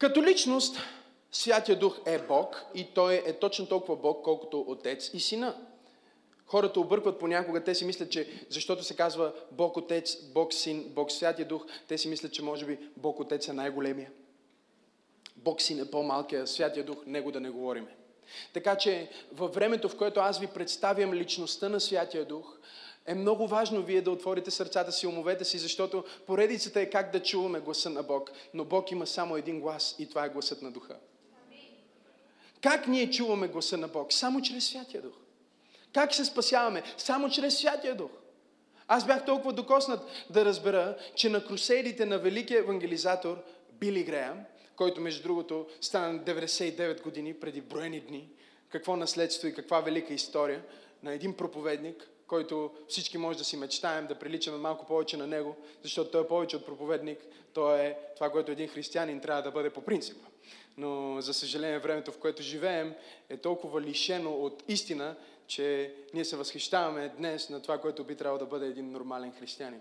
Като личност, Святия Дух е Бог и Той е точно толкова Бог, колкото Отец и Сина. Хората объркват понякога, те си мислят, че защото се казва Бог Отец, Бог Син, Бог Святия Дух, те си мислят, че може би Бог Отец е най-големия. Бог Син е по-малкия, Святия Дух, Него да не говориме. Така че във времето, в което аз ви представям личността на Святия Дух, е много важно вие да отворите сърцата си, умовете си, защото поредицата е как да чуваме гласа на Бог. Но Бог има само един глас и това е гласът на Духа. Как ние чуваме гласа на Бог? Само чрез Святия Дух. Как се спасяваме? Само чрез Святия Дух. Аз бях толкова докоснат да разбера, че на крусейдите на великия евангелизатор Били Греям, който между другото стана 99 години преди броени дни, какво наследство и каква велика история на един проповедник, който всички може да си мечтаем, да приличаме малко повече на него, защото той е повече от проповедник, той е това, което един християнин трябва да бъде по принцип. Но, за съжаление, времето, в което живеем, е толкова лишено от истина, че ние се възхищаваме днес на това, което би трябвало да бъде един нормален християнин.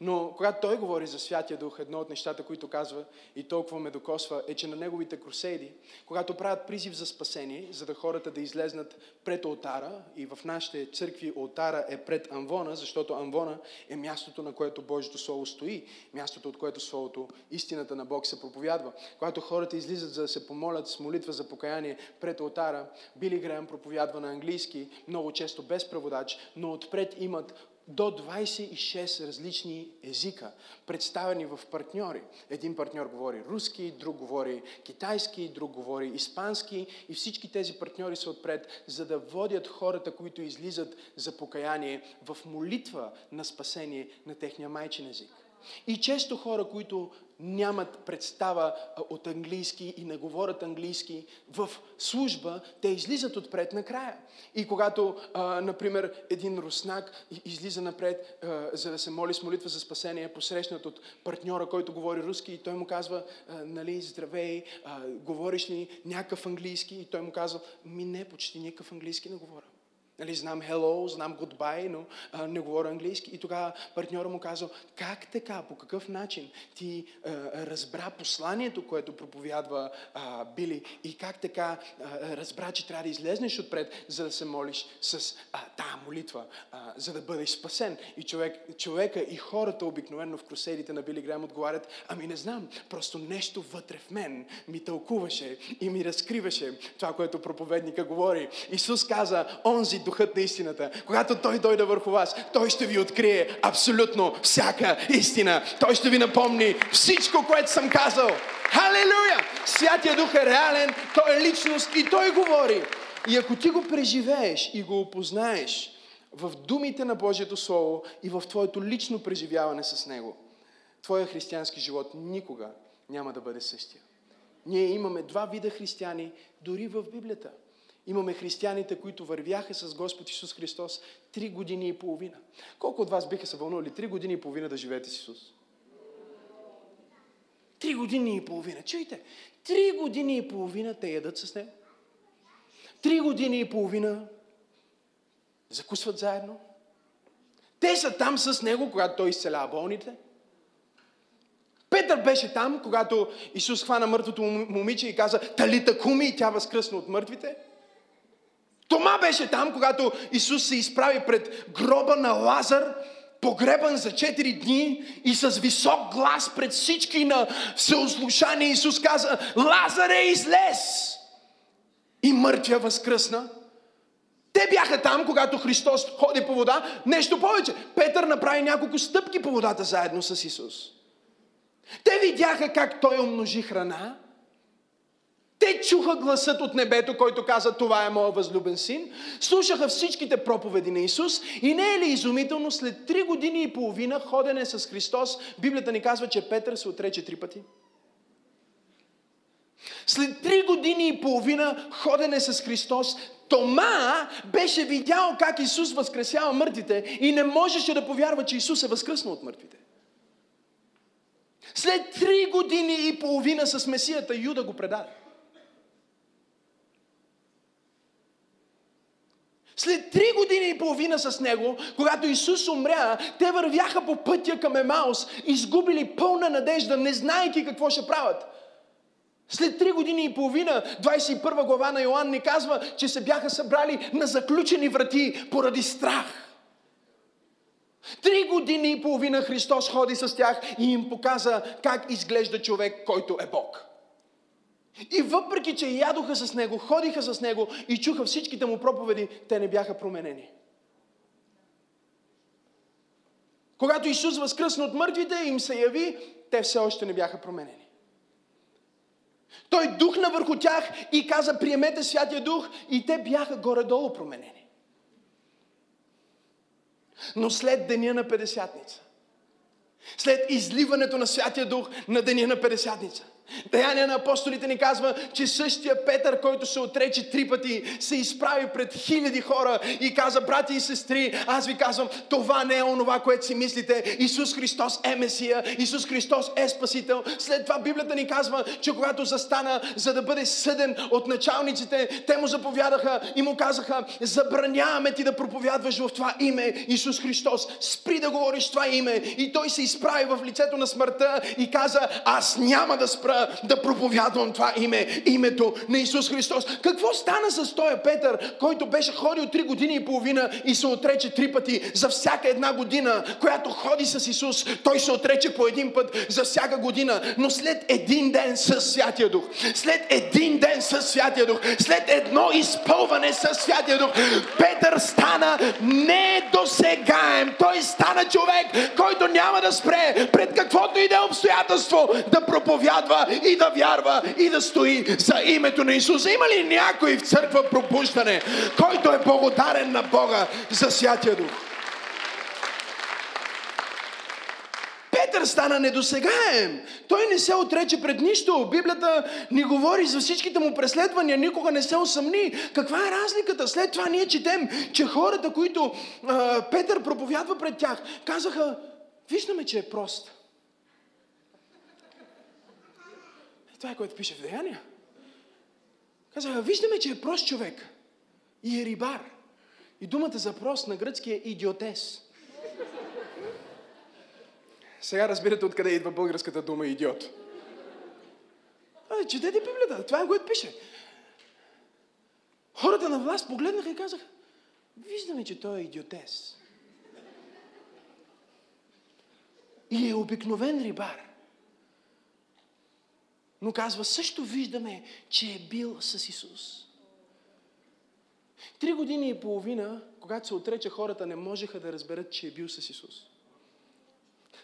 Но когато той говори за Святия Дух, едно от нещата, които казва и толкова ме докосва, е, че на неговите крусейди, когато правят призив за спасение, за да хората да излезнат пред алтара, и в нашите църкви алтара е пред Амвона, защото Амвона е мястото, на което Божието Слово стои, мястото, от което Словото, истината на Бог се проповядва. Когато хората излизат за да се помолят с молитва за покаяние пред алтара, Били Греъм проповядва на английски, много често без преводач, но отпред имат до 26 различни езика, представени в партньори. Един партньор говори руски, друг говори китайски, друг говори испански и всички тези партньори са отпред, за да водят хората, които излизат за покаяние в молитва на спасение на техния майчин език. И често хора, които нямат представа от английски и не говорят английски в служба, те излизат отпред накрая. И когато, а, например, един руснак излиза напред, а, за да се моли с молитва за спасение, посрещнат от партньора, който говори руски и той му казва, а, нали, здравей, а, говориш ли някакъв английски? И той му казва, ми не, почти никакъв английски не говоря. Нали, знам hello, знам goodbye, но а, не говоря английски. И тогава партньора му казал, как така, по какъв начин ти а, разбра посланието, което проповядва а, Били и как така а, разбра, че трябва да излезнеш отпред, за да се молиш с а, тази молитва, а, за да бъдеш спасен. И човек, човека и хората обикновено в круседите на Били Грам отговарят, ами не знам, просто нещо вътре в мен ми тълкуваше и ми разкриваше това, което проповедника говори. Исус каза, онзи духът на истината. Когато Той дойде върху вас, Той ще ви открие абсолютно всяка истина. Той ще ви напомни всичко, което съм казал. Халелуя! Святия Дух е реален, Той е личност и Той говори. И ако ти го преживееш и го опознаеш в думите на Божието Слово и в твоето лично преживяване с Него, твоя християнски живот никога няма да бъде същия. Ние имаме два вида християни дори в Библията – Имаме християните, които вървяха с Господ Исус Христос три години и половина. Колко от вас биха се вълнували три години и половина да живеете с Исус? Три години и половина. Чуйте, три години и половина те ядат с Него. Три години и половина закусват заедно. Те са там с Него, когато Той изцелява болните. Петър беше там, когато Исус хвана мъртвото момиче и каза Талита куми и тя възкръсна от мъртвите. Тома беше там, когато Исус се изправи пред гроба на Лазар, погребан за 4 дни и с висок глас пред всички на всеослушание Исус каза, Лазар е излез! И мъртвия възкръсна. Те бяха там, когато Христос ходи по вода. Нещо повече. Петър направи няколко стъпки по водата заедно с Исус. Те видяха как Той умножи храна. Те чуха гласът от небето, който каза, това е моят възлюбен син. Слушаха всичките проповеди на Исус. И не е ли изумително, след три години и половина ходене с Христос, Библията ни казва, че Петър се отрече три пъти. След три години и половина ходене с Христос, Тома беше видял как Исус възкресява мъртвите и не можеше да повярва, че Исус е възкръснал от мъртвите. След три години и половина с Месията Юда го предаде. След три години и половина с него, когато Исус умря, те вървяха по пътя към Емаус, изгубили пълна надежда, не знаеки какво ще правят. След три години и половина, 21 глава на Йоанн ни казва, че се бяха събрали на заключени врати поради страх. Три години и половина Христос ходи с тях и им показа как изглежда човек, който е Бог. И въпреки, че ядоха с него, ходиха с него и чуха всичките му проповеди, те не бяха променени. Когато Исус възкръсна от мъртвите и им се яви, те все още не бяха променени. Той духна върху тях и каза, приемете Святия Дух и те бяха горе-долу променени. Но след деня на Педесятница, след изливането на Святия Дух на деня на Педесятница, Деяния на апостолите ни казва, че същия Петър, който се отрече три пъти, се изправи пред хиляди хора и каза, брати и сестри, аз ви казвам, това не е онова, което си мислите. Исус Христос е Месия, Исус Христос е Спасител. След това Библията ни казва, че когато застана, за да бъде съден от началниците, те му заповядаха и му казаха, забраняваме ти да проповядваш в това име, Исус Христос. Спри да говориш това име. И той се изправи в лицето на смъртта и каза, аз няма да спра да проповядвам това име, името на Исус Христос. Какво стана с този Петър, който беше ходил три години и половина и се отрече три пъти за всяка една година, която ходи с Исус, той се отрече по един път за всяка година, но след един ден с Святия Дух, след един ден с Святия Дух, след едно изпълване с Святия Дух, Петър стана недосегаем. Той стана човек, който няма да спре пред каквото и да е обстоятелство да проповядва и да вярва и да стои за името на Исус. Има ли някой в църква пропущане, който е благодарен на Бога за Святия Дух? Петър стана недосегаем. Той не се отрече пред нищо. Библията ни говори за всичките му преследвания. Никога не се усъмни. Каква е разликата? След това ние четем, че хората, които а, Петър проповядва пред тях, казаха, виждаме, че е прост. Това е което пише в Деяния. Казаха, виждаме, че е прост човек. И е рибар. И думата за прост на гръцки е идиотес. Сега разбирате откъде идва българската дума идиот. А, четете Библията, това е което пише. Хората на власт погледнаха и казаха, виждаме, че той е идиотес. И е обикновен рибар. Но казва, също виждаме, че е бил с Исус. Три години и половина, когато се отрече, хората не можеха да разберат, че е бил с Исус.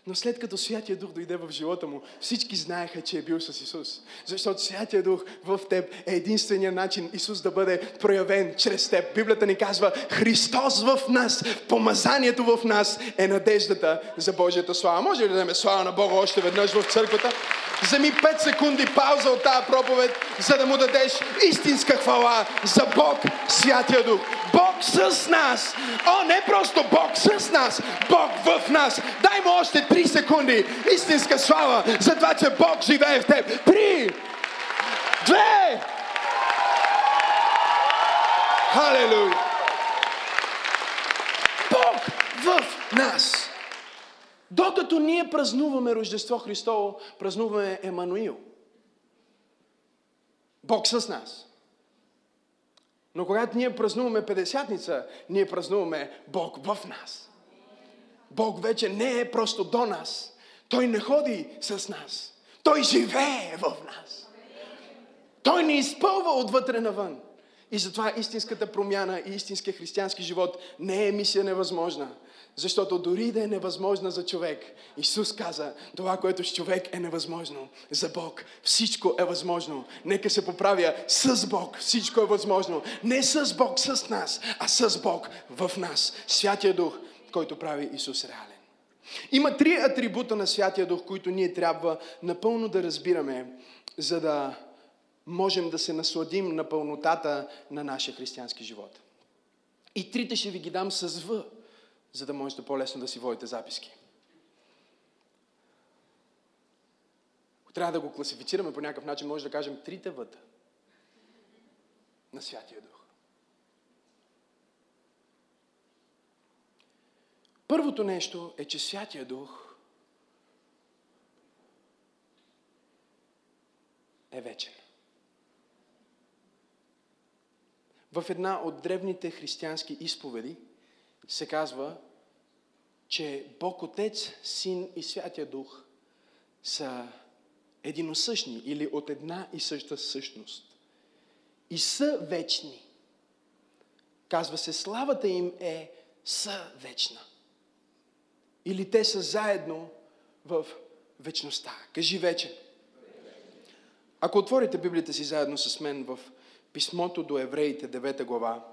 Но след като Святия Дух дойде в живота му, всички знаеха, че е бил с Исус. Защото Святия Дух в теб е единствения начин Исус да бъде проявен чрез теб. Библията ни казва, Христос в нас, помазанието в нас е надеждата за Божията слава. Може ли да дадем слава на Бога още веднъж в църквата? Вземи 5 секунди пауза от тази проповед, за да му дадеш истинска хвала за Бог, Святия Дух. Бог с нас. О, не просто Бог с нас, Бог в нас. Дай му още 3 секунди истинска слава за това, че Бог живее в теб. Три, две, Халелуя! Бог в нас. Докато ние празнуваме Рождество Христово, празнуваме Емануил. Бог с нас. Но когато ние празнуваме Педесятница, ние празнуваме Бог в нас. Бог вече не е просто до нас. Той не ходи с нас. Той живее в нас. Той ни изпълва отвътре навън. И затова истинската промяна и истинския християнски живот не е мисия невъзможна. Защото дори да е невъзможна за човек, Исус каза, това, което с човек е невъзможно, за Бог всичко е възможно. Нека се поправя с Бог, всичко е възможно. Не с Бог с нас, а с Бог в нас. Святия Дух, който прави Исус реален. Има три атрибута на Святия Дух, които ние трябва напълно да разбираме, за да можем да се насладим на пълнотата на нашия християнски живот. И трите ще ви ги дам с В за да можете по-лесно да си водите записки. Трябва да го класифицираме по някакъв начин, може да кажем трите въта на Святия Дух. Първото нещо е, че Святия Дух е вечен. В една от древните християнски изповеди се казва, че Бог Отец, Син и Святия Дух са единосъщни или от една и съща същност. И са вечни. Казва се, славата им е съвечна. Или те са заедно в вечността. Кажи вече. Ако отворите Библията си заедно с мен в писмото до евреите, 9 глава,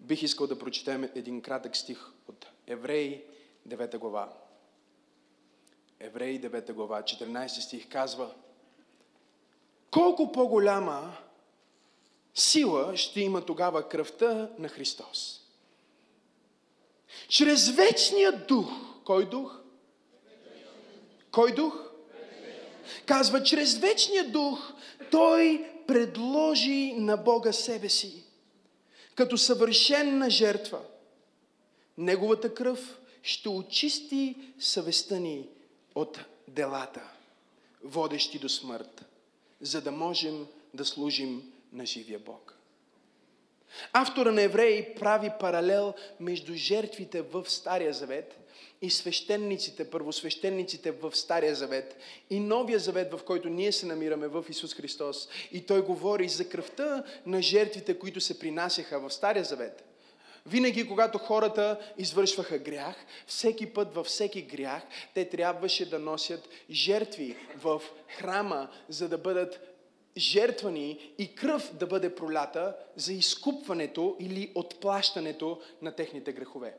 бих искал да прочетем един кратък стих от Евреи, 9 глава. Евреи 9 глава, 14 стих казва Колко по-голяма сила ще има тогава кръвта на Христос? Чрез вечния дух. Кой дух? Кой дух? Казва, чрез вечния дух той предложи на Бога себе си, като съвършенна жертва. Неговата кръв ще очисти съвестта ни от делата, водещи до смърт, за да можем да служим на живия Бог. Автора на Евреи прави паралел между жертвите в Стария Завет и свещениците, първосвещениците в Стария Завет и Новия Завет, в който ние се намираме в Исус Христос. И той говори за кръвта на жертвите, които се принасяха в Стария Завет. Винаги, когато хората извършваха грях, всеки път във всеки грях, те трябваше да носят жертви в храма, за да бъдат жертвани и кръв да бъде пролята за изкупването или отплащането на техните грехове.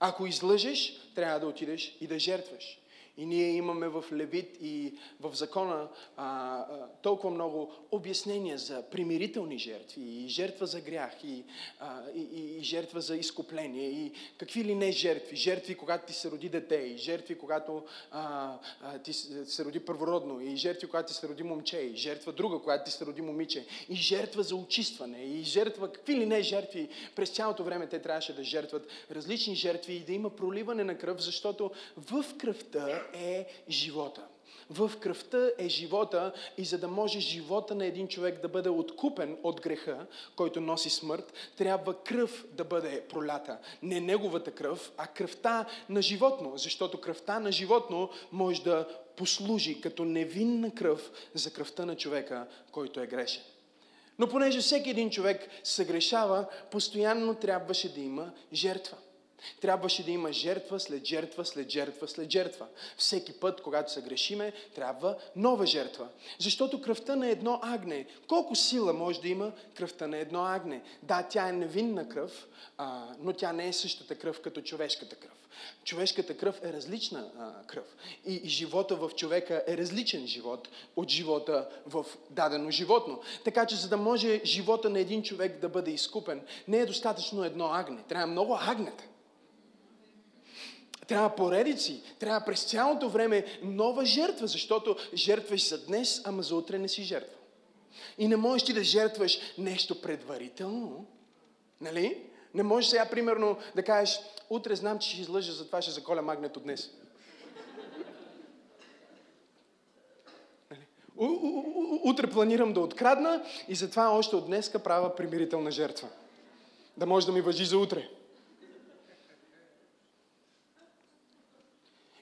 Ако излъжеш, трябва да отидеш и да жертваш. И ние имаме в Левит и в закона а, а, толкова много обяснения за примирителни жертви, и жертва за грях, и, а, и, и, жертва за изкупление, и какви ли не жертви. Жертви, когато ти се роди дете, и жертви, когато а, а, ти се роди първородно, и жертви, когато ти се роди момче, и жертва друга, когато ти се роди момиче, и жертва за очистване, и жертва, какви ли не жертви. През цялото време те трябваше да жертват различни жертви и да има проливане на кръв, защото в кръвта е живота. В кръвта е живота и за да може живота на един човек да бъде откупен от греха, който носи смърт, трябва кръв да бъде пролята. Не неговата кръв, а кръвта на животно, защото кръвта на животно може да послужи като невинна кръв за кръвта на човека, който е грешен. Но понеже всеки един човек съгрешава, постоянно трябваше да има жертва. Трябваше да има жертва след жертва, след жертва, след жертва. Всеки път, когато се грешиме, трябва нова жертва. Защото кръвта на едно агне, колко сила може да има кръвта на едно агне? Да, тя е невинна кръв, а, но тя не е същата кръв като човешката кръв. Човешката кръв е различна а, кръв. И, и живота в човека е различен живот от живота в дадено животно. Така че, за да може живота на един човек да бъде изкупен, не е достатъчно едно агне. Трябва много агнета. Трябва поредици, трябва през цялото време нова жертва, защото жертваш за днес, ама за утре не си жертва. И не можеш ти да жертваш нещо предварително, нали? Не можеш сега, примерно, да кажеш, утре знам, че ще излъжа, затова ще заколя магнето днес. Нали? Утре планирам да открадна и затова още от днеска правя примирителна жертва. Да може да ми въжи за утре.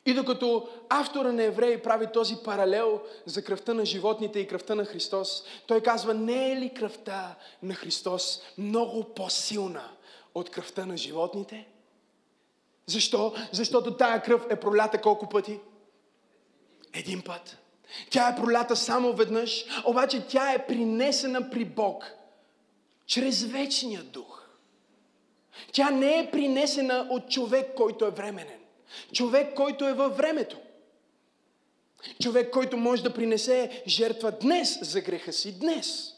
И докато автора на Евреи прави този паралел за кръвта на животните и кръвта на Христос, той казва, не е ли кръвта на Христос много по-силна от кръвта на животните? Защо? Защото тая кръв е пролята колко пъти? Един път. Тя е пролята само веднъж, обаче тя е принесена при Бог чрез вечния дух. Тя не е принесена от човек, който е временен. Човек, който е във времето. Човек, който може да принесе жертва днес за греха си днес.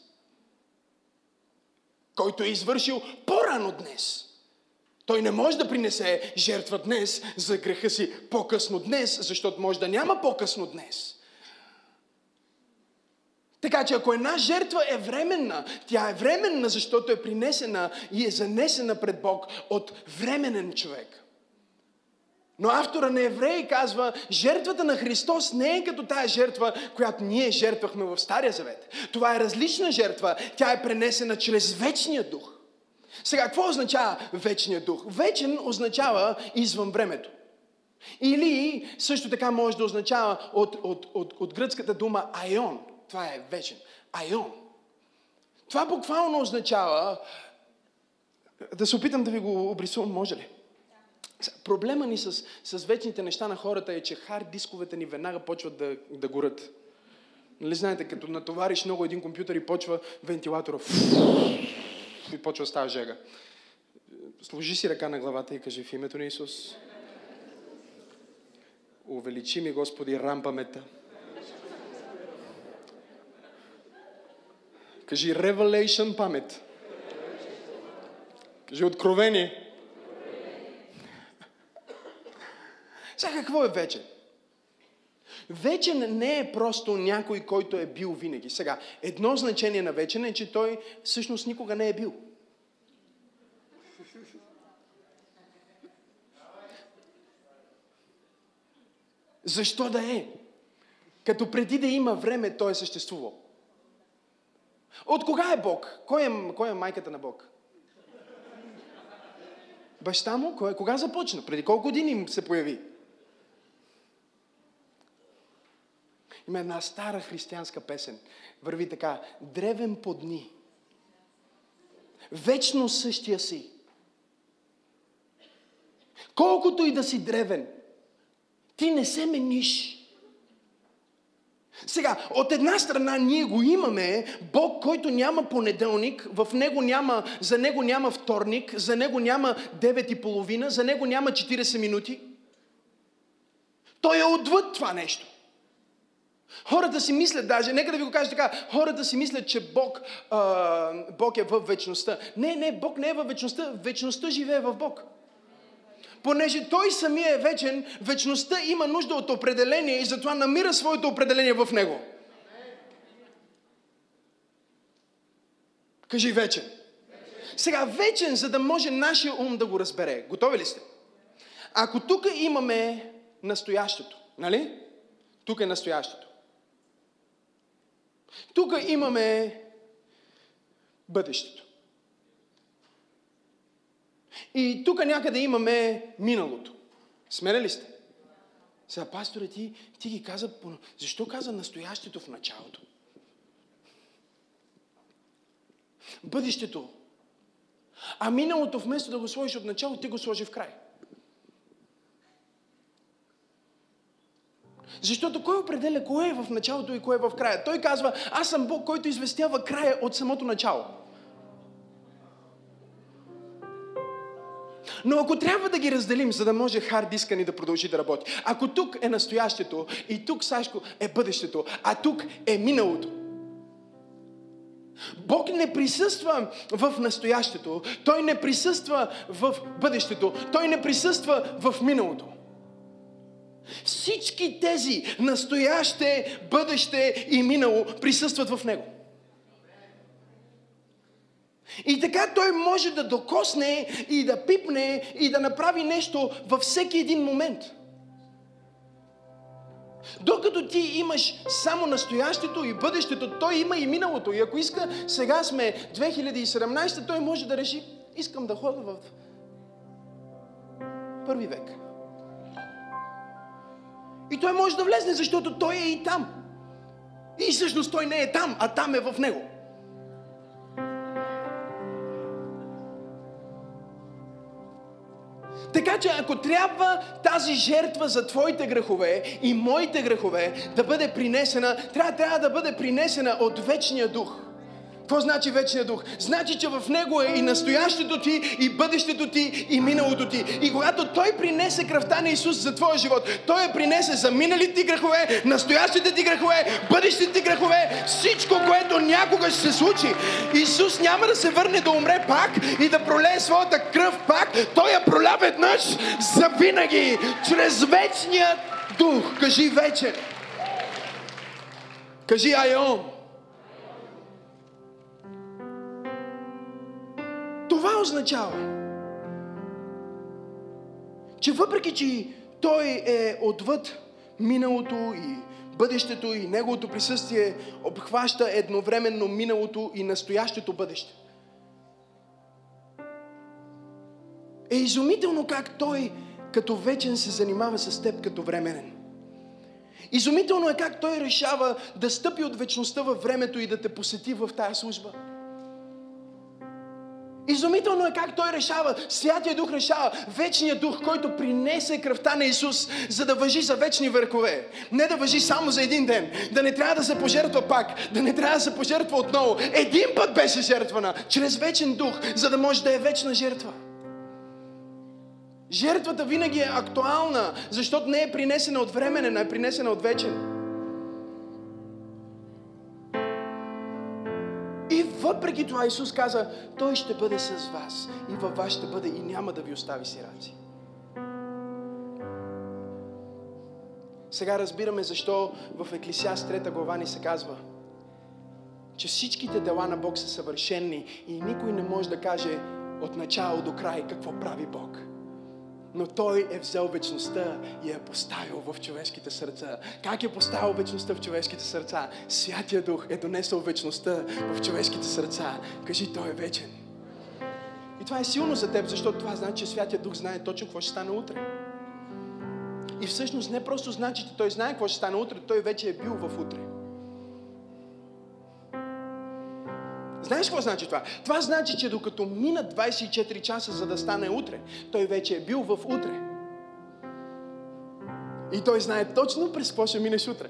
Който е извършил по-рано днес. Той не може да принесе жертва днес за греха си по-късно днес, защото може да няма по-късно днес. Така че ако една жертва е временна, тя е временна, защото е принесена и е занесена пред Бог от временен човек. Но автора на Евреи казва, жертвата на Христос не е като тая жертва, която ние жертвахме в Стария Завет. Това е различна жертва. Тя е пренесена чрез вечния дух. Сега, какво означава вечният дух? Вечен означава извън времето. Или също така може да означава от, от, от, от гръцката дума айон. Това е вечен. Айон. Това буквално означава, да се опитам да ви го обрисувам, може ли? Проблема ни с, с вечните неща на хората е, че хард дисковете ни веднага почват да, да горят. Нали знаете, като натовариш много един компютър и почва вентилатора и почва става жега. Сложи си ръка на главата и кажи в името на Исус. Увеличи ми, Господи, рампамета. Кажи Revelation памет. Кажи откровение. Сега какво е вечен? Вечен не е просто някой, който е бил винаги. Сега, едно значение на вечен е, че той всъщност никога не е бил. Защо да е? Като преди да има време, той е съществувал. От кога е Бог? Кой е, кой е майката на Бог? Баща му? Е? кога започна? Преди колко години се появи? Има една стара християнска песен. Върви така. Древен по дни. Вечно същия си. Колкото и да си древен, ти не се мениш. Сега, от една страна ние го имаме, Бог, който няма понеделник, в него няма, за него няма вторник, за него няма 9 и половина, за него няма 40 минути. Той е отвъд това нещо. Хората си мислят даже, нека да ви го кажа така, хората си мислят, че Бог, а, Бог е в вечността. Не, не, Бог не е в вечността, вечността живее в Бог. Понеже Той самия е вечен, вечността има нужда от определение и затова намира своето определение в Него. Кажи вечен. Сега вечен, за да може нашия ум да го разбере. Готови ли сте? Ако тук имаме настоящето, нали? Тук е настоящето. Тук имаме бъдещето. И тук някъде имаме миналото. Смели ли сте? Сега, пасторе, ти, ти ги каза, защо каза настоящето в началото? Бъдещето. А миналото, вместо да го сложиш от начало, ти го сложи в край. Защото кой определя кое е в началото и кое е в края? Той казва, аз съм Бог, който известява края от самото начало. Но ако трябва да ги разделим, за да може хард диска ни да продължи да работи, ако тук е настоящето и тук, Сашко, е бъдещето, а тук е миналото, Бог не присъства в настоящето, Той не присъства в бъдещето, Той не присъства в миналото. Всички тези настояще, бъдеще и минало присъстват в Него. И така той може да докосне и да пипне и да направи нещо във всеки един момент. Докато ти имаш само настоящето и бъдещето, той има и миналото. И ако иска, сега сме 2017, той може да реши, искам да ходя в първи век. И той може да влезне, защото той е и там. И всъщност той не е там, а там е в него. Така че ако трябва тази жертва за твоите грехове и моите грехове да бъде принесена, трябва, трябва да бъде принесена от вечния дух. Какво значи вечния дух? Значи, че в него е и настоящето ти, и бъдещето ти, и миналото ти. И когато той принесе кръвта на Исус за твоя живот, той я принесе за миналите ти грехове, настоящите ти грехове, бъдещите ти грехове, всичко, което някога ще се случи. Исус няма да се върне да умре пак и да пролее своята кръв пак. Той я проля веднъж за винаги, чрез вечния дух. Кажи вече. Кажи Айон. Това означава, че въпреки, че той е отвъд миналото и бъдещето и неговото присъствие обхваща едновременно миналото и настоящето бъдеще. е изумително как Той като вечен се занимава с теб като временен. Изумително е как Той решава да стъпи от вечността във времето и да те посети в тая служба. Изумително е как Той решава, Святия Дух решава, вечният Дух, който принесе кръвта на Исус, за да въжи за вечни върхове. Не да въжи само за един ден, да не трябва да се пожертва пак, да не трябва да се пожертва отново. Един път беше жертвана, чрез вечен Дух, за да може да е вечна жертва. Жертвата винаги е актуална, защото не е принесена от временен, а е принесена от вечен. Въпреки това Исус каза, Той ще бъде с вас и във вас ще бъде и няма да ви остави сираци. Сега разбираме защо в Еклисиаст 3 глава ни се казва, че всичките дела на Бог са съвършенни и никой не може да каже от начало до край какво прави Бог. Но Той е взел вечността и е поставил в човешките сърца. Как е поставил вечността в човешките сърца? Святия Дух е донесъл вечността в човешките сърца. Кажи, Той е вечен. И това е силно за теб, защото това значи, че Святия Дух знае точно какво ще стане утре. И всъщност не просто значи, че Той знае какво ще стане утре, Той вече е бил в утре. Знаеш какво значи това? Това значи, че докато минат 24 часа, за да стане утре, той вече е бил в утре. И той знае точно през какво ще минеш утре.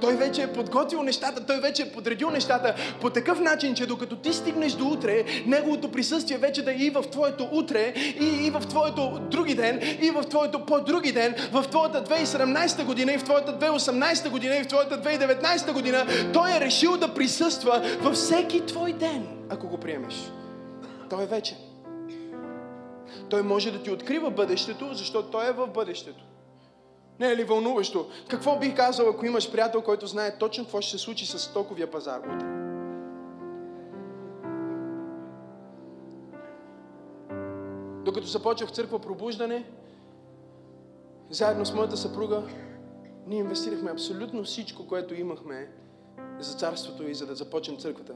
Той вече е подготвил нещата, той вече е подредил нещата по такъв начин, че докато ти стигнеш до утре, неговото присъствие вече да е и в твоето утре, и, и в твоето други ден, и в твоето по-други ден, в твоята 2017 година, и в твоята 2018 година, и в твоята 2019 година. Той е решил да присъства във всеки твой ден, ако го приемеш. Той е вече. Той може да ти открива бъдещето, защото той е в бъдещето. Не е ли вълнуващо? Какво бих казал, ако имаш приятел, който знае точно какво ще се случи с стоковия пазар утре? Докато започнах църква пробуждане, заедно с моята съпруга, ние инвестирахме абсолютно всичко, което имахме за царството и за да започнем църквата.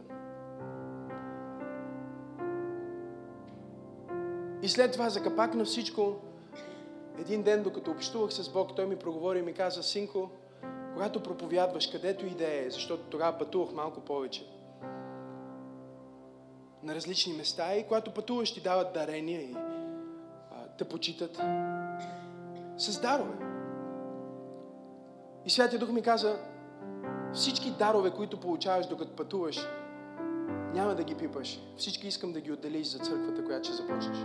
И след това, за капак на всичко, един ден, докато общувах с Бог, Той ми проговори и ми каза, синко, когато проповядваш, където и да е, защото тогава пътувах малко повече, на различни места и когато пътуваш ти дават дарения и а, те почитат с дарове. И Святия Дух ми каза, всички дарове, които получаваш докато пътуваш, няма да ги пипаш. Всички искам да ги отделиш за църквата, която ще започнеш.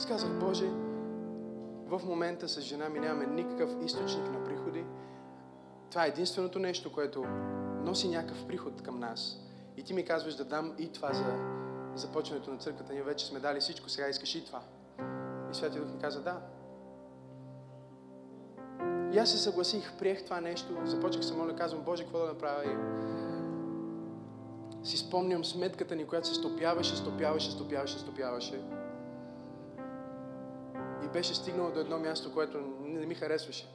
Аз казах, Боже, в момента с жена ми нямаме никакъв източник на приходи. Това е единственото нещо, което носи някакъв приход към нас. И ти ми казваш да дам и това за започването на църквата. Ние вече сме дали всичко, сега искаш и това. И Святия Дух ми каза да. И аз се съгласих, приех това нещо, започнах се моля, казвам, Боже, какво да направя? И си спомням сметката ни, която се стопяваше, стопяваше, стопяваше, стопяваше беше стигнал до едно място, което не ми харесваше.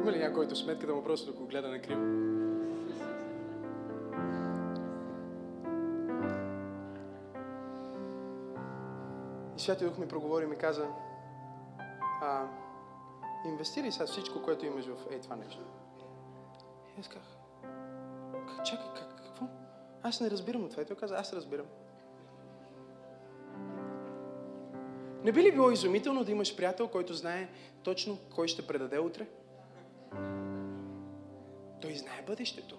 Има ли някой, който сметка да му просто да го гледа на криво? И Святия Дух ми проговори и ми каза, а, инвестирай сега всичко, което имаш в ей това нещо. И аз казах, чакай, какво? Аз не разбирам от това. И той каза, аз разбирам. Не би ли било изумително да имаш приятел, който знае точно кой ще предаде утре? Той знае бъдещето.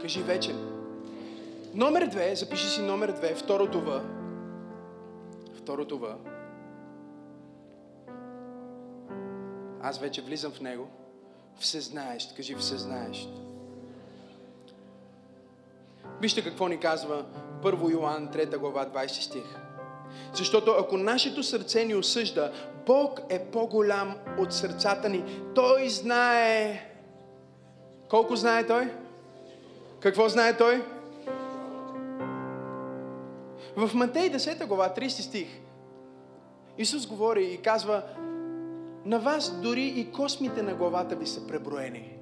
Кажи вече. Номер две, запиши си номер две, второто В. Второто В. Аз вече влизам в него. Всезнаещ. Кажи всезнаещ. Вижте какво ни казва 1 Йоан 3 глава 20 стих. Защото ако нашето сърце ни осъжда, Бог е по-голям от сърцата ни. Той знае. Колко знае Той? Какво знае Той? В Матей 10 глава, 30 стих, Исус говори и казва, на вас дори и космите на главата ви са преброени.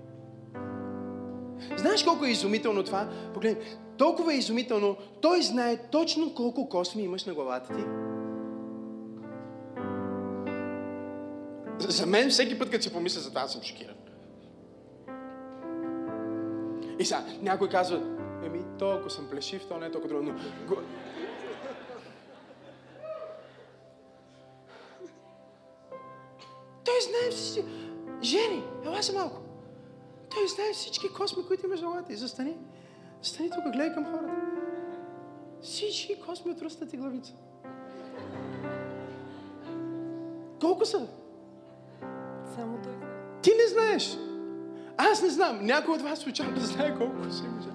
Знаеш колко е изумително това? Погледни, толкова е изумително, той знае точно колко косми имаш на главата ти. За мен всеки път, като си помисля за това, съм шокиран. И сега, някой казва, еми, то ако съм плешив, то не е толкова трудно. Но... Той знае всички. Жени, ела се малко. Той знае всички косми, които имаш главата. И застани. Застани тук, гледай към хората. Всички косми от ръста ти главица. Колко са? Само той знае. Ти не знаеш. Аз не знам. Някой от вас случайно да знае колко си мъже.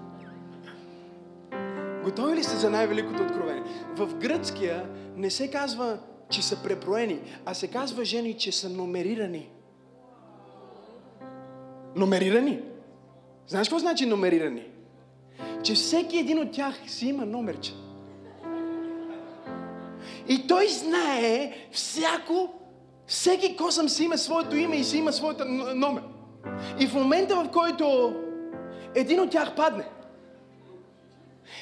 Готови ли сте за най-великото откровение? В гръцкия не се казва, че са преброени, а се казва жени, че са номерирани. Номерирани. Знаеш какво значи номерирани? Че всеки един от тях си има номерче. И той знае всяко, всеки косъм си има своето име и си има своята номер. И в момента, в който един от тях падне,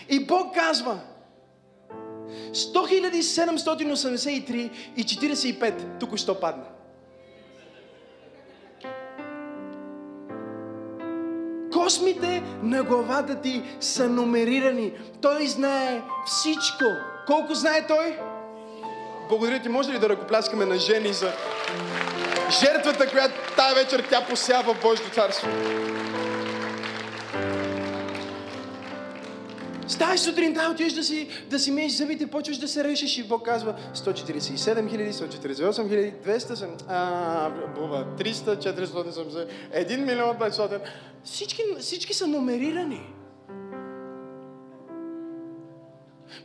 и Бог казва, 100 783 и 45 тук що падна. Космите на главата ти са номерирани. Той знае всичко. Колко знае той? Благодаря ти. Може ли да ръкопляскаме на жени за жертвата, която тази вечер тя посява в Божието царство? Ставаш сутринта, отиваш да си, да си миеш зъбите, почваш да се решиш и Бог казва 147 хиляди, 148 хиляди, 200 съм, а, бува, 300, 470, 1 милион 500. Всички, всички са номерирани.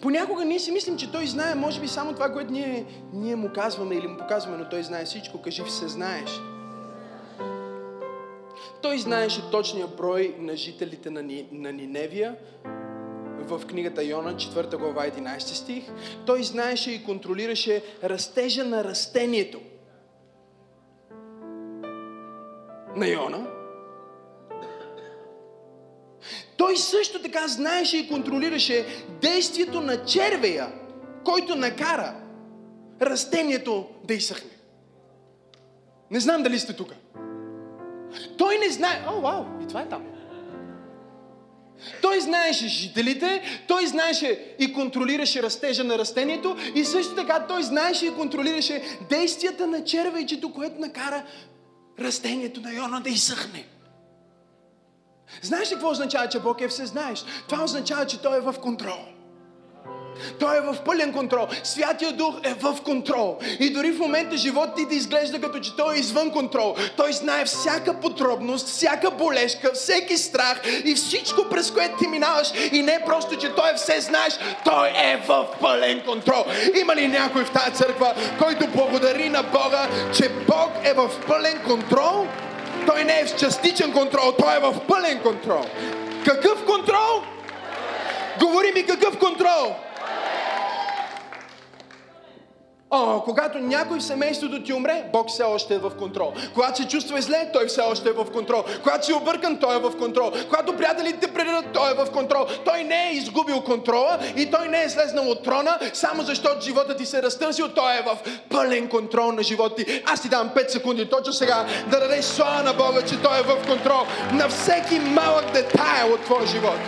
Понякога ние си мислим, че Той знае, може би, само това, което ние, ние му казваме или му показваме, но Той знае всичко. Кажи, се знаеш. Той знаеше точния брой на жителите на, Ни, на Ниневия, в книгата Йона, 4 глава, 11 стих. Той знаеше и контролираше растежа на растението. На Йона. Той също така знаеше и контролираше действието на червея, който накара растението да изсъхне. Не знам дали сте тук. Той не знае... О, вау, и това е там. Той знаеше жителите, той знаеше и контролираше растежа на растението и също така той знаеше и контролираше действията на червейчето, което накара растението на Йона да изсъхне. Знаеш ли какво означава, че Бог е всезнаеш? Това означава, че Той е в контрол. Той е в пълен контрол. Святия Дух е в контрол. И дори в момента живот ти да изглежда като че Той е извън контрол. Той знае всяка подробност, всяка болешка, всеки страх и всичко през което ти минаваш. И не просто, че Той е все знаеш, Той е в пълен контрол. Има ли някой в тази църква, който благодари на Бога, че Бог е в пълен контрол? Той не е в частичен контрол, Той е в пълен контрол. Какъв контрол? Говори ми какъв контрол? О, когато някой в семейството ти умре, Бог все още е в контрол. Когато се чувства зле, Той все още е в контрол. Когато си объркан, Той е в контрол. Когато приятелите те предадат, Той е в контрол. Той не е изгубил контрола и Той не е слезнал от трона, само защото живота ти се разтърсил. Той е в пълен контрол на живота ти. Аз ти дам 5 секунди точно сега да дадеш слава на Бога, че Той е в контрол на всеки малък детайл от твоя живот.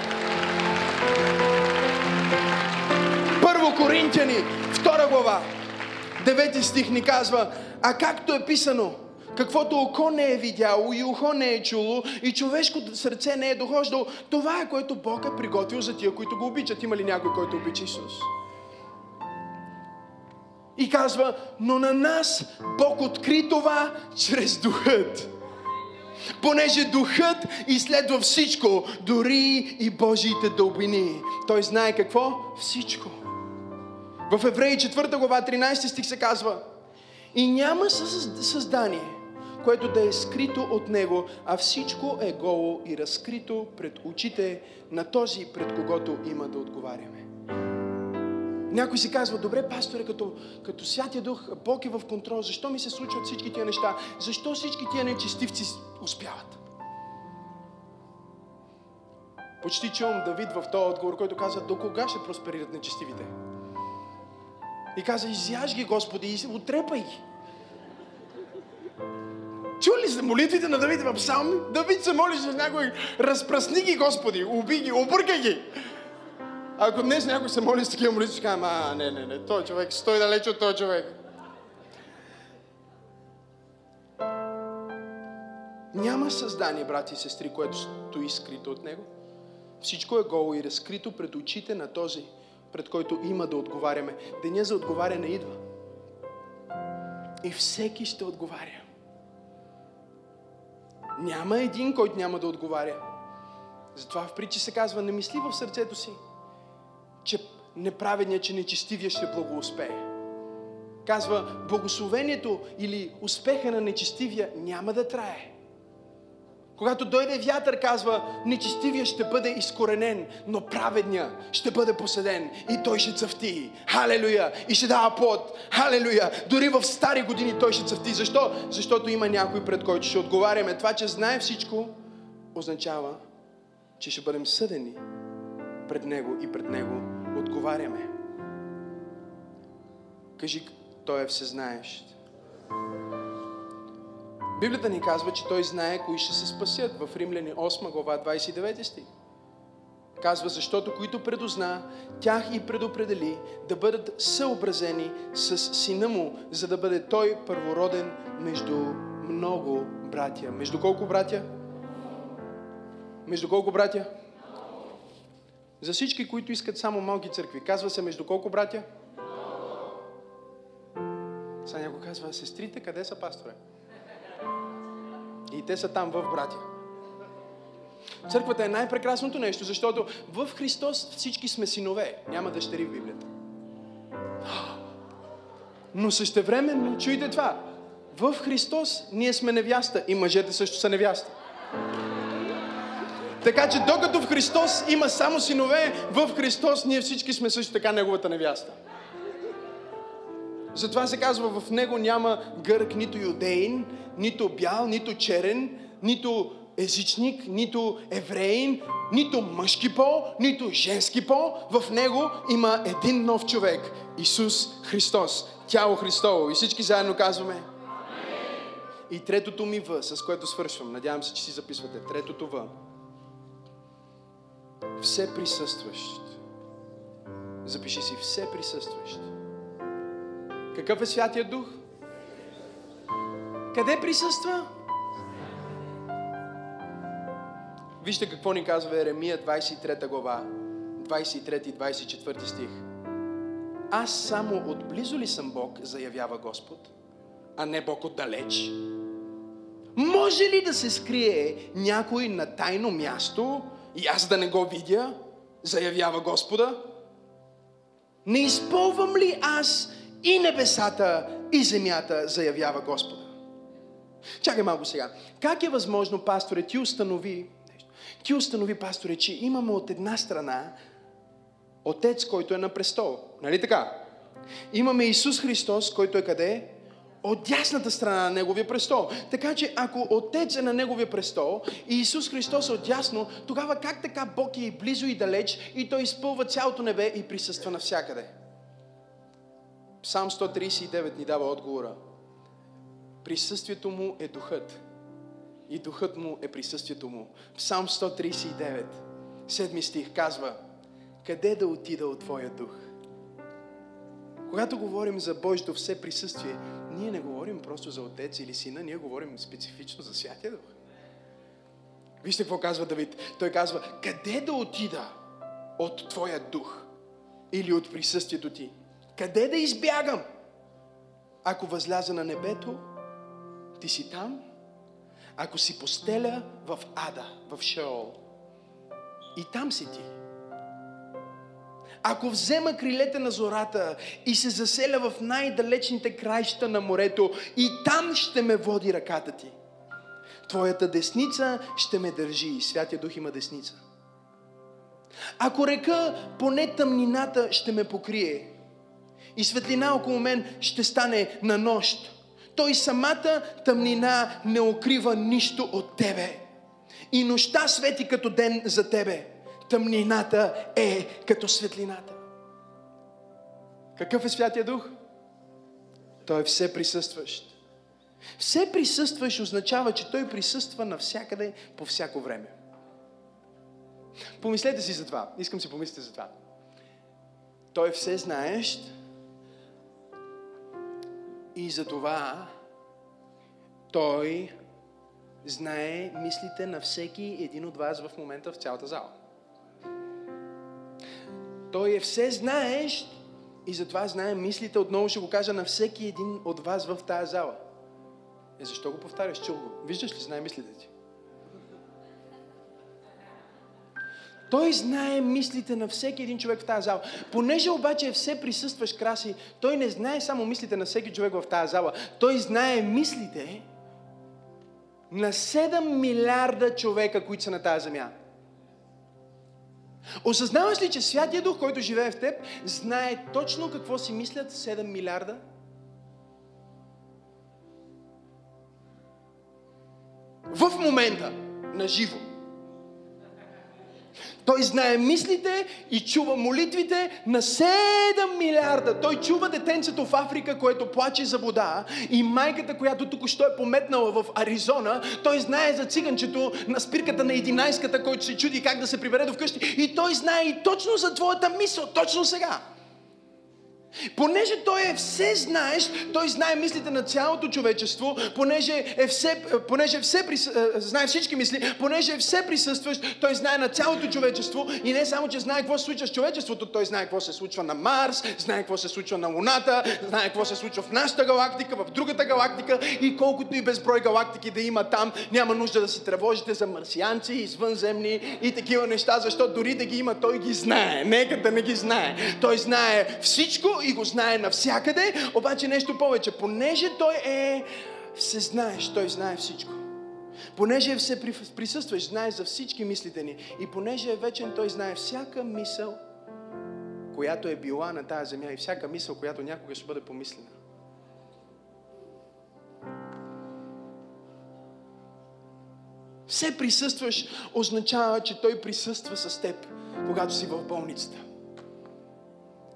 Първо Коринтияни, втора глава, девети стих ни казва, а както е писано, каквото око не е видяло и ухо не е чуло и човешкото сърце не е дохождало, това е което Бог е приготвил за тия, които го обичат. Има ли някой, който обича Исус? И казва, но на нас Бог откри това чрез духът. Понеже духът изследва всичко, дори и Божиите дълбини. Той знае какво? Всичко. В Евреи 4 глава 13 стих се казва И няма създание, което да е скрито от Него, а всичко е голо и разкрито пред очите на този, пред когото има да отговаряме. Някой си казва, добре, пасторе, като, като Святия Дух, Бог е в контрол, защо ми се случват всички тия неща? Защо всички тия нечестивци успяват? Почти чувам Давид в този отговор, който казва, до кога ще просперират нечестивите? И каза, изяж ги, Господи, и отрепай ги. Чули сте молитвите на Давид в псалми? Давид се моли за някой, разпръсни ги, Господи, уби ги, объркай ги. Ако днес някой се моли с такива молитви, ще кажем, а, не, не, не, той човек, стой далеч от този човек. Няма създание, брати и сестри, което стои скрито от него. Всичко е голо и разкрито пред очите на този, пред който има да отговаряме. Деня за отговаряне идва. И всеки ще отговаря. Няма един, който няма да отговаря. Затова в притчи се казва, не мисли в сърцето си, че неправедният, че нечестивия ще благоуспее. Казва, благословението или успеха на нечестивия няма да трае. Когато дойде вятър, казва, нечестивия ще бъде изкоренен, но праведния ще бъде поседен и той ще цъфти. Халелуя! И ще дава плод. Халелуя! Дори в стари години той ще цъфти. Защо? Защото има някой пред който ще отговаряме. Това, че знае всичко, означава, че ще бъдем съдени пред Него и пред Него отговаряме. Кажи, Той е всезнаещ. Библията ни казва, че Той знае кои ще се спасят в Римляни 8 глава 29 стих. Казва, защото които предозна, тях и предопредели да бъдат съобразени с сина му, за да бъде той първороден между много братя. Между колко братя? Между колко братя? За всички, които искат само малки църкви. Казва се между колко братя? Сега някой казва, сестрите къде са пасторе? И те са там в братя. Църквата е най-прекрасното нещо, защото в Христос всички сме синове. Няма дъщери в Библията. Но същевременно, чуйте това, в Христос ние сме невяста и мъжете също са невяста. Така че докато в Христос има само синове, в Христос ние всички сме също така Неговата невяста. Затова се казва, в Него няма гърк, нито юдеин, нито бял, нито черен, нито езичник, нито евреин, нито мъжки пол, нито женски пол. В Него има един нов човек. Исус Христос. Тяло Христово. И всички заедно казваме. И третото ми В, с което свършвам. Надявам се, че си записвате. Третото В. Все присъстващ. Запиши си все присъстващ. Какъв е Святия Дух? Къде присъства? Вижте какво ни казва Еремия 23 глава, 23 и 24 стих. Аз само отблизо ли съм Бог, заявява Господ, а не Бог отдалеч? Може ли да се скрие някой на тайно място и аз да не го видя, заявява Господа? Не изпълвам ли аз и небесата, и земята, заявява Господа? Чакай малко сега. Как е възможно, пасторе, ти установи, ти установи, пасторе, че имаме от една страна Отец, който е на престол. Нали така? Имаме Исус Христос, който е къде? От дясната страна на Неговия престол. Така че ако Отец е на Неговия престол и Исус Христос е от дясно, тогава как така Бог е и близо и далеч и Той изпълва цялото небе и присъства навсякъде? Псалм 139 ни дава отговора. Присъствието му е духът. И духът му е присъствието му. Псалм 139, седми стих казва, къде да отида от Твоя дух? Когато говорим за Божието все присъствие, ние не говорим просто за Отец или Сина, ние говорим специфично за Святия Дух. Вижте какво казва Давид. Той казва, къде да отида от Твоя дух или от присъствието Ти? Къде да избягам? Ако възляза на небето, ти си там. Ако си постеля в ада, в Шеол, и там си ти. Ако взема крилете на зората и се заселя в най-далечните краища на морето, и там ще ме води ръката ти. Твоята десница ще ме държи. Святия Дух има десница. Ако река, поне тъмнината ще ме покрие. И светлина около мен ще стане на нощ. Той самата тъмнина не укрива нищо от тебе. И нощта свети като ден за тебе. тъмнината е като светлината. Какъв е Святия Дух? Той е все присъстващ. Все присъстващ означава, че Той присъства навсякъде по всяко време. Помислете си за това. Искам си помислите за това. Той е все знаещ и за това Той знае мислите на всеки един от вас в момента в цялата зала. Той е все знаещ и затова знае мислите, отново ще го кажа, на всеки един от вас в тази зала. Е, защо го повтаряш? Чул го. Виждаш ли, знае мислите ти? Той знае мислите на всеки един човек в тази зала. Понеже обаче е все присъстваш краси, той не знае само мислите на всеки човек в тази зала. Той знае мислите на 7 милиарда човека, които са на тази земя. Осъзнаваш ли, че Святия Дух, който живее в теб, знае точно какво си мислят 7 милиарда? В момента, на живо. Той знае мислите и чува молитвите на 7 милиарда. Той чува детенцето в Африка, което плаче за вода и майката, която тук що е пометнала в Аризона. Той знае за циганчето на спирката на 11-ката, който се чуди как да се прибере до вкъщи. И той знае и точно за твоята мисъл, точно сега. Понеже той е все знаеш, той знае мислите на цялото човечество, понеже е все, понеже е все прис... Е, знае всички мисли, понеже е все присъстващ, той знае на цялото човечество и не само, че знае какво се случва с човечеството, той знае какво се случва на Марс, знае какво се случва на Луната, знае какво се случва в нашата галактика, в другата галактика и колкото и безброй галактики да има там, няма нужда да се тревожите за марсианци, извънземни и такива неща, защото дори да ги има, той ги знае. Нека да не ги знае. Той знае всичко и го знае навсякъде, обаче нещо повече. Понеже той е всезнаеш, той знае всичко. Понеже е все присъстваш, знае за всички мислите ни. И понеже е вечен, той знае всяка мисъл, която е била на тази земя и всяка мисъл, която някога ще бъде помислена. Все присъстваш означава, че Той присъства с теб, когато си в болницата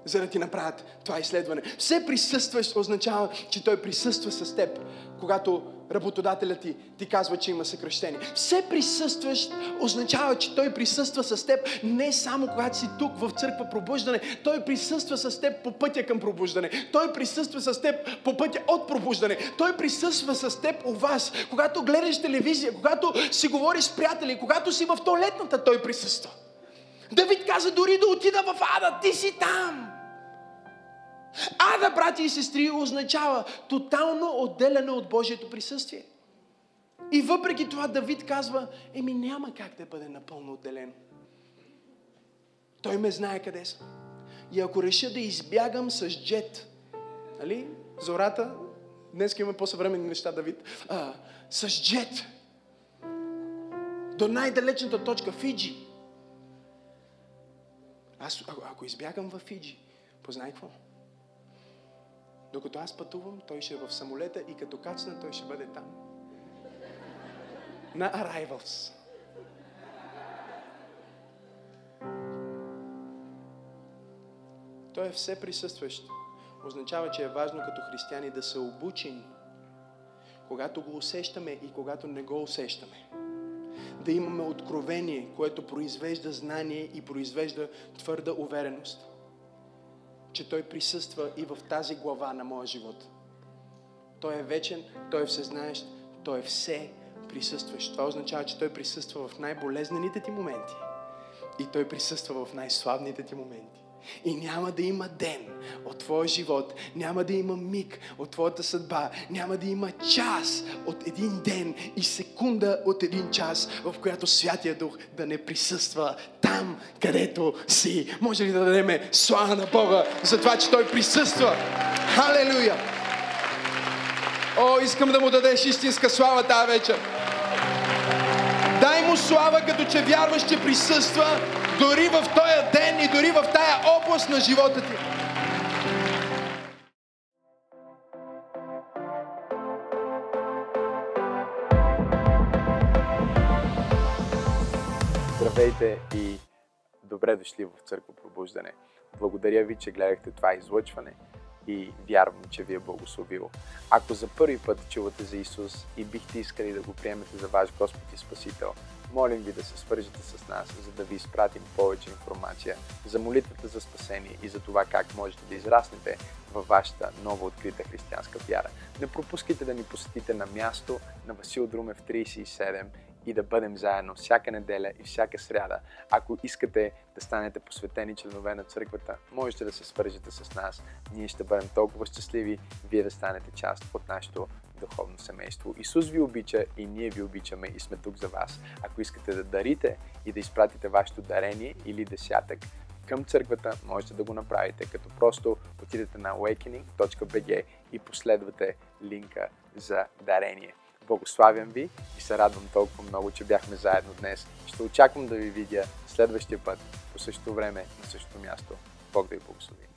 за да ти направят това изследване. Все присъстваш означава, че той присъства с теб, когато работодателят ти ти казва, че има съкръщение. Все присъстваш означава, че той присъства с теб не само когато си тук в църква пробуждане, той присъства с теб по пътя към пробуждане. Той присъства с теб по пътя от пробуждане. Той присъства с теб у вас, когато гледаш телевизия, когато си говориш с приятели, когато си в туалетната, той присъства. Давид каза дори да отида в ада, ти си там. Ада, брати и сестри, означава тотално отделяне от Божието присъствие. И въпреки това Давид казва, еми няма как да бъде напълно отделен. Той ме знае къде съм. И ако реша да избягам с джет, нали, зората, днес има по-съвременни неща, Давид, а, с джет, до най-далечната точка, Фиджи. Аз, ако, избягам в Фиджи, познай какво? Докато аз пътувам, той ще е в самолета и като кацна, той ще бъде там. На Arrivals. Той е все присъстващ. Означава, че е важно като християни да са обучени, когато го усещаме и когато не го усещаме. Да имаме откровение, което произвежда знание и произвежда твърда увереност че Той присъства и в тази глава на моя живот. Той е вечен, Той е всезнаещ, Той е все присъстващ. Това означава, че Той присъства в най-болезнените ти моменти и Той присъства в най-славните ти моменти. И няма да има ден от твоя живот, няма да има миг от твоята съдба, няма да има час от един ден и секунда от един час, в която Святия Дух да не присъства там, където си. Може ли да дадем слава на Бога за това, че Той присъства? Халелуя! О, искам да му дадеш истинска слава тази вечер. Слава, като че вярваш, че присъства дори в този ден и дори в тая област на живота ти. Здравейте и Добре дошли в Църква Пробуждане. Благодаря ви, че гледахте това излъчване и вярвам, че ви е благословило. Ако за първи път чувате за Исус и бихте искали да го приемете за ваш Господ и Спасител, молим ви да се свържете с нас, за да ви изпратим повече информация за молитвата за спасение и за това как можете да израснете във вашата нова открита християнска вяра. Не пропускайте да ни посетите на място на Васил Друмев 37 и да бъдем заедно всяка неделя и всяка сряда. Ако искате да станете посветени членове на църквата, можете да се свържете с нас. Ние ще бъдем толкова щастливи, вие да станете част от нашето духовно семейство. Исус ви обича и ние ви обичаме и сме тук за вас. Ако искате да дарите и да изпратите вашето дарение или десятък към църквата, можете да го направите, като просто отидете на awakening.bg и последвате линка за дарение. Благославям ви и се радвам толкова много, че бяхме заедно днес. Ще очаквам да ви видя следващия път по същото време на същото място. Бог да ви благослови.